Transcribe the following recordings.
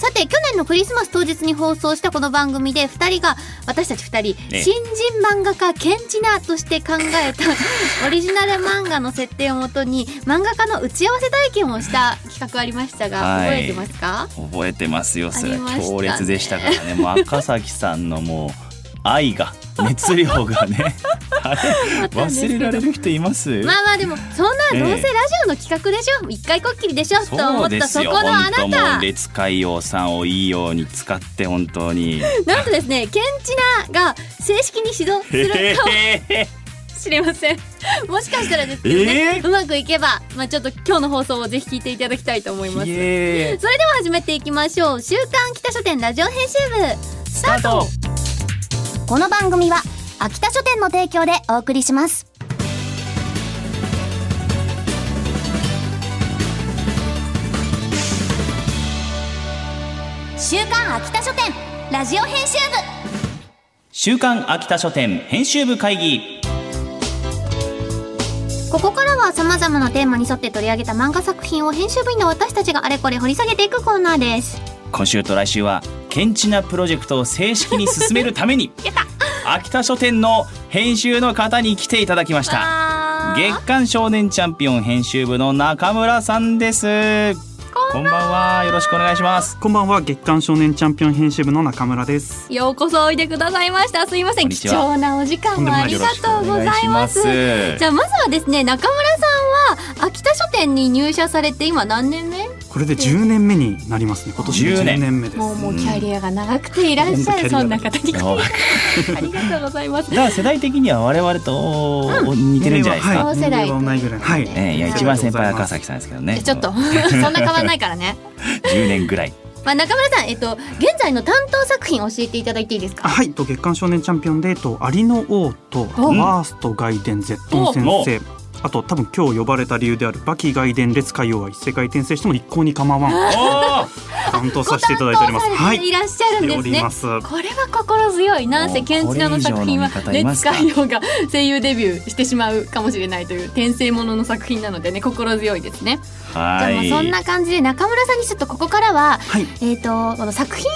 さて去年のクリスマス当日に放送したこの番組で2人が私たち2人、ね。新人漫画家ケンチナとして考えた オリジナル漫画の設定をもとに漫画家の打ち合わせ体験をした企画ありましたが、はい。覚えてますか？覚えてますよそれありましたね。強烈でしたからね。もう赤崎さんのもう愛が熱量がね 忘れられる人います？まあまあでもそんなええどうせラジオの企画でしょ？一回こっきりでしょ？と思ったそこのあ本当もなう列海王さんをいいように使って本当に。た なんとですねケンチナが正式に指導するかもへしれません。もしかしたらですけどね、えうまくいけばまあちょっと今日の放送をぜひ聞いていただきたいと思います。それでは始めていきましょう。週刊北書店ラジオ編集部。スタートこの番組は秋田書店の提供でお送りします。週刊秋田書店ラジオ編集週刊秋田書店編集部会議。部ここからは様々なテーマに沿って取り上げた漫画作品を編集部員の私たちがあれこれ掘り下げていくコーナーです。今週と来週はケンチなプロジェクトを正式に進めるために 秋田書店の編集の方に来ていただきました。月刊少年チャンピオン編集部の中村さんです。こんばんは。よろしくお願いします。こんばんは。月刊少年チャンピオン編集部の中村です。ようこそおいでくださいました。すいません。貴重なお時間をありがとうございます。じゃあまずはですね中村さんは秋田書店に入社されて今何年目？これで10年目になりますね。今年で10 10年年目です。もうもうキャリアが長くていらっしゃる、うんそんな方に。ありがとうございます。だから世代的には我々と似てるんじゃないですか、はい、同世代。年齢は同いぐらい。の。はい。ええいや一番先輩は赤崎さんですけどね。ちょっと。そんな変わんないからね。10年ぐらい。まあ中村さんえっと現在の担当作品教えていただいていいですか？あはい、と月刊少年チャンピオンで、えっとアリの王とお。ワースト外伝ゼットン先生。あと多分今日呼ばれた理由であるバキ外伝列海王は一世界転生しても一向に構わん担当させていただいております。はい。いらっしゃるんですねす。これは心強いなんせケンチナの作品はこれ以上のレッツ味方いますか海洋が声優デビューしてしまうかもしれないという転生ものの作品なのでね心強いですねじゃあそんな感じで中村さんにちょっとここからははい。えっ、とこの作品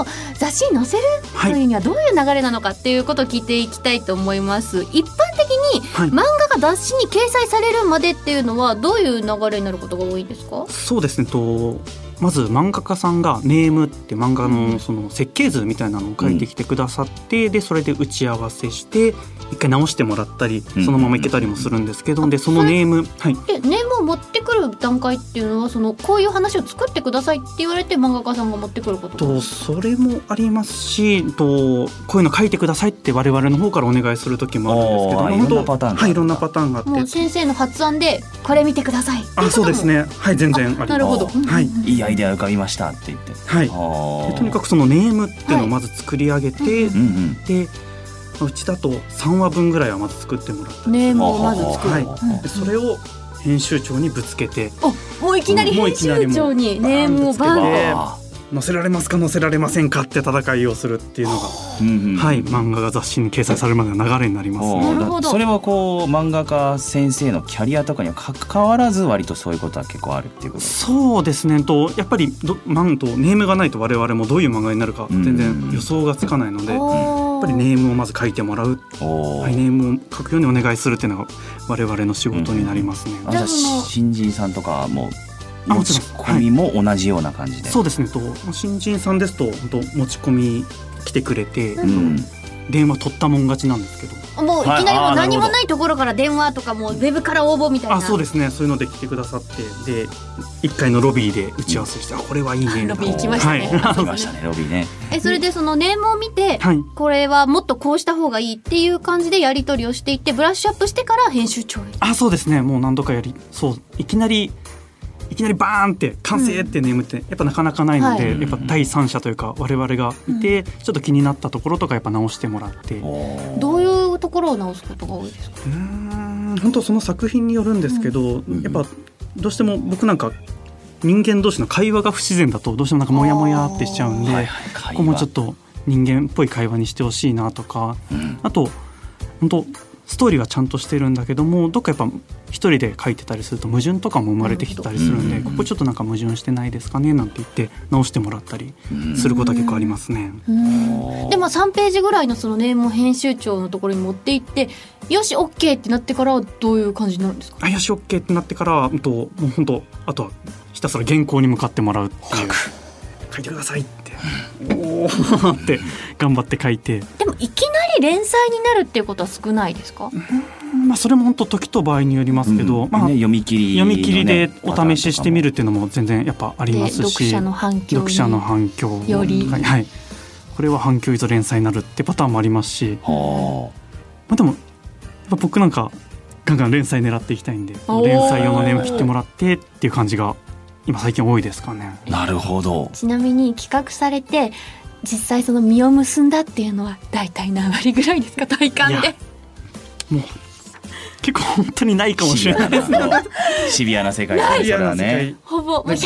を雑誌に載せるはいというにはどういう流れなのかっていうことを聞いていきたいと思います。一般的にはい漫画が雑誌に掲載されるまでっていうのはどういう流れになることが多いんですか？そうですねとまず漫画家さんがネームって漫画のその設計図みたいなのを書いてきてくださって、でそれで打ち合わせして一回直してもらったりうん。そのままいけたりもするんですけど、でそのネームはい。でネームを持ってくる段階っていうのはそのこういう話を作ってくださいって言われて漫画家さんが持ってくることとそれもありますしとこういうの書いてくださいって我々の方からお願いする時もあるんですけどいろんなパターンがはいいろんなパターンがあって。先生の発案でこれ見てください。あそうですね。はい全然あります。なるほど。はい。いいアイデア浮かびましたって言って。はい。とにかくそのネームっていうのをまず作り上げて、はいうんうん。でうちだと3話分ぐらいはまず作ってもらったりネームをまず作る。はい。うんでそれを編集長にぶつけて。おもういきなり編集長にネームをバンと。つけて。あ載せられますか載せられませんかって戦いをするっていうのが、はい漫画が雑誌に掲載されるまでの流れになります。なるほど。それはこう漫画家先生のキャリアとかには関わらず割とそういうことは結構あるっていうこと。ですそうですね。とやっぱりどマンとネームがないと我々もどういう漫画になるか全然予想がつかないので、やっぱりネームをまず書いてもらう、おはい、ネームを書くようにお願いするっていうのが我々の仕事になりますね。あじゃあじゃあその新人さんとかも持ち込みも同じような感じで、そうですね。と新人さんですと本当持ち込み来てくれて、うん、電話取ったもん勝ちなんですけど。もういきなりもう何もないところから電話とかもうウェブから応募みたいな。あそうですね。そういうので来てくださって。で1階のロビーで打ち合わせして、あこれはいいね。ロビー行きましたね。はい。来ましたねロビーね。えそれでそのネームを見て、はい。これはもっとこうした方がいいっていう感じでやり取りをしていってブラッシュアップしてから編集長へ。あそうですね。もう何度かやりそういきなりいきなりバーンって完成ってネームってやっぱなかなかないので、はい。やっぱ第三者というか我々がいて、ちょっと気になったところとかやっぱ直してもらって、おー。どういうとこころを直すことが多いですか？うーん本当その作品によるんですけど、ん。やっぱどうしても僕なんか人間同士の会話が不自然だとどうしてもなんかモヤモヤってしちゃうんで、はいはい。会話。ここもちょっと人間っぽい会話にしてほしいなとかうん。あと本当ストーリーはちゃんとしてるんだけどもどっかやっぱ一人で書いてたりすると矛盾とかも生まれてきてたりするんで、ここちょっとなんか矛盾してないですかねなんて言って直してもらったりすることは結構ありますね。うん。でも3ページぐらいのそのネームを編集長のところに持って行ってよし OK ってなってからはどういう感じになるんですか？あよし OK ってなってからうんともう本当あとはひたすら原稿に向かってもらうっていう。書いてくださいおーって頑張って書いて、でもいきなり連載になるっていうことは少ないですか？まあ、それも本当時と場合によりますけど、まあ、うんね読み切りのね、読み切りでお試ししてみるっていうのも全然やっぱありでますし読者の反響に読者の反響より。はい、はいこれは反響依存連載になるってパターンもありますし、はまあ、でもやっぱ僕なんかガンガン連載狙っていきたいんで連載用のネーム切ってもらってっていう感じが今最近多いですかね。あなるほど。ちなみに企画されて実際その実を結んだっていうのは大体何割ぐらいですか？体感で。もう結構本当にないかもしれない。ですね。シビアな世界。ですねそれはね。ほぼもう100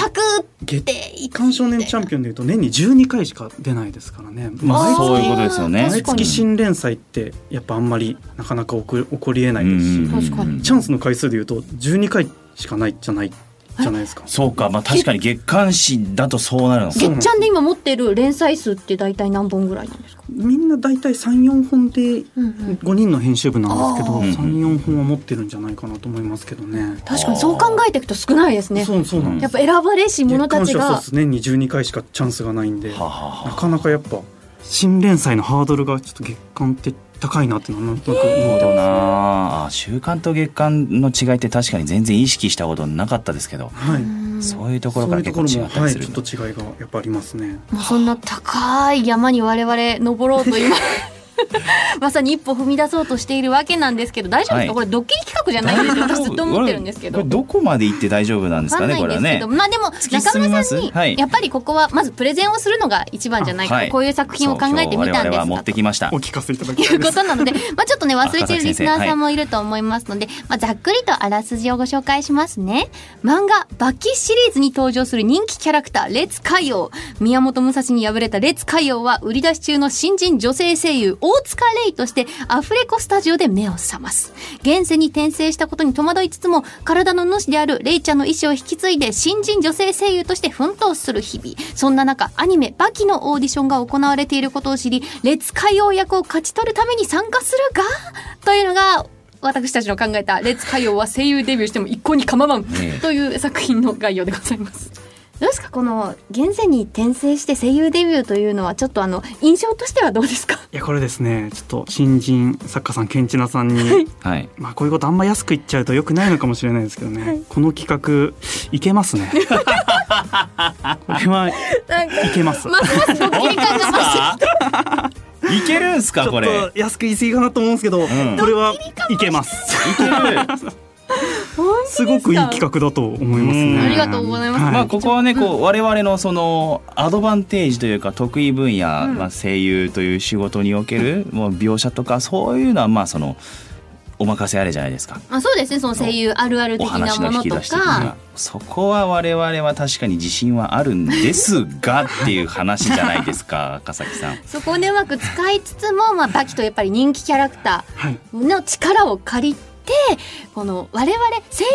月ってい刊少年チャンピオンでいうと年に12回しか出ないですからね。まあそういうことですよね。毎月新連載ってやっぱあんまりなかなか起こ起こりえないですし、うん確かに。チャンスの回数でいうと12回しかないじゃないじゃないですか。そうか。まあ確かに月刊誌だとそうなるの月ちゃんで今持ってる連載数って大体何本ぐらいなんですか、みんな大体34本でうんうん、5人の編集部なんですけどあー。34本は持ってるんじゃないかなと思いますけどね。確かに。そう考えていくと少ないですね。そうそうなん。やっぱ選ばれし者たちが。年に12回しかチャンスがないんで、なかなかやっぱ新連載のハードルがちょっと月間って高いなっていうのはなんとなく思ってます。なあ週刊と月刊の違いって確かに全然意識したことなかったですけどはい。うんそういうところから結構違ったりするはい、ちょっと違いがやっぱありますね。もうそんな高い山に我々登ろうと今 まさに一歩踏み出そうとしているわけなんですけど大丈夫ですか、はいこれドッキリ企画じゃないんですよ。私ずっと思ってるんですけど。どこまで行って大丈夫なんですかねこれはいねないんですけど、まあでも中村さんにはい。やっぱりここはまずプレゼンをするのが一番じゃないかこういう作品を考えてみたんです。持がってきましたお聞かせいた。だきいう。ことなので、まあちょっとね、忘れてるリスナーさんもいると思いますので、まあざっくりとあらすじをご紹介しますね。漫画、バキシリーズに登場する人気キャラクター、列海王。宮本武蔵に敗れた列海王は、売り出し中の新人女性声優、大塚レイとして、アフレコスタジオで目を覚ます。現世に転生したことに戸惑いつつも、体の主であるレイちゃんの意思を引き継いで、新人女性声優として奮闘する日々。そんな中、アニメ、バキのオーディションが行われていることを知り、列海王役を勝ち取るために参加するが、というのが、私たちの考えた、列海王は声優デビューしても一向に構わん、という作品の概要でございます。どうですか？この現世に転生して声優デビューというのはちょっとあの印象としてはどうですか？いやこれですね。ちょっと新人作家さんケンチナさんに、はい。まあこういうことあんま安く言っちゃうとよくないのかもしれないですけどね、はい。この企画いけますね。これはいけます。ますますドッキリ感が増していけるんすか？ちょっこれ。と安く言い過ぎかなと思うんですけど、ん。これはいけます。いける すごくいい企画だと思いますうんね。ありがとうございます。はまあここはねこう我々のそのアドバンテージというか得意分野、うん。まあ、声優という仕事におけるもう描写とかそういうのはまあそのお任せあれじゃないですか。まあそうですね。その声優あるあるお的な話の引きものとかそこは我々は確かに自信はあるんですがっていう話じゃないですか 赤崎さん。そこでうまく使いつつも、まあ、バキとやっぱり人気キャラクタはい。ーの力を借りてこの我々声優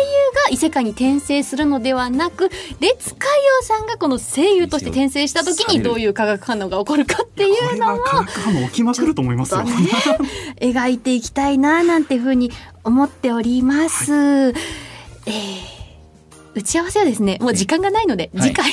が異世界に転生するのではなく列海王さんがこの声優として転生した時にどういう化学反応が起こるかっていこうのを化学反応起きまくると思いますよ。ね 描いていきたいななんていうふうに思っております。えー打ち合わせはですねもう時間がないのではい。次回、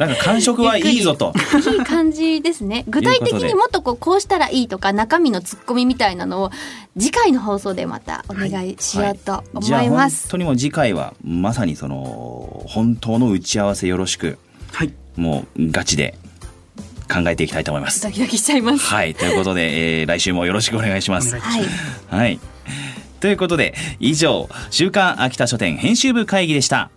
なんか感触はいいぞと。いい感じですね具体的にもっとこうこうしたらいいとか中身のツッコミみたいなのを次回の放送でまたお願いしようと思じゃあ本います。当にもう次回はまさにその本当の打ち合わせよろしくはいもうガチで考えていきたいと思います。ドキドキしちゃいます。はいということで、えー来週もよろしくお願いしますはい。はい。ということで以上週刊秋田書店編集部会議でした。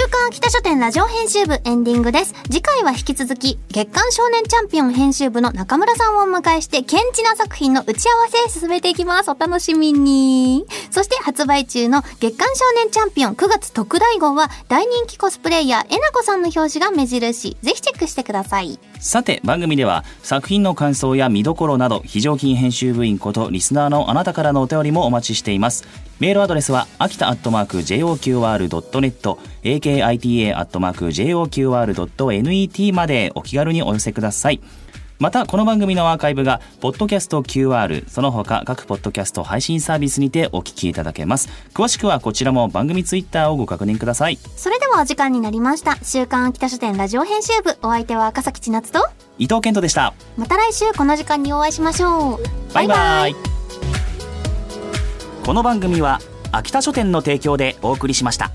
週刊秋田書店ラジオ編集部エンディングです。次回は引き続き、月刊少年チャンピオン編集部の中村さんをお迎えして、ケンチな作品の打ち合わせ進めていきます。お楽しみに。そして発売中の月刊少年チャンピオン9月特大号は、大人気コスプレイヤーえなこさんの表紙が目印。ぜひチェックしてください。さて、番組では作品の感想や見どころなど、非常勤編集部員ことリスナーのあなたからのお便りもお待ちしています。メールアドレスは、秋田アットマーク JOQR.net、akita アットマーク JOQR.net までお気軽にお寄せください。また、この番組のアーカイブが、ポッドキャスト QR、その他各ポッドキャスト配信サービスにてお聞きいただけます。詳しくはこちらも番組ツイッターをご確認ください。それではお時間になりました。週刊秋田書店ラジオ編集部、お相手は赤崎千夏と、伊藤健人でした。また来週この時間にお会いしましょう。バイバイ。バイバこの番組は秋田書店の提供でお送りしました。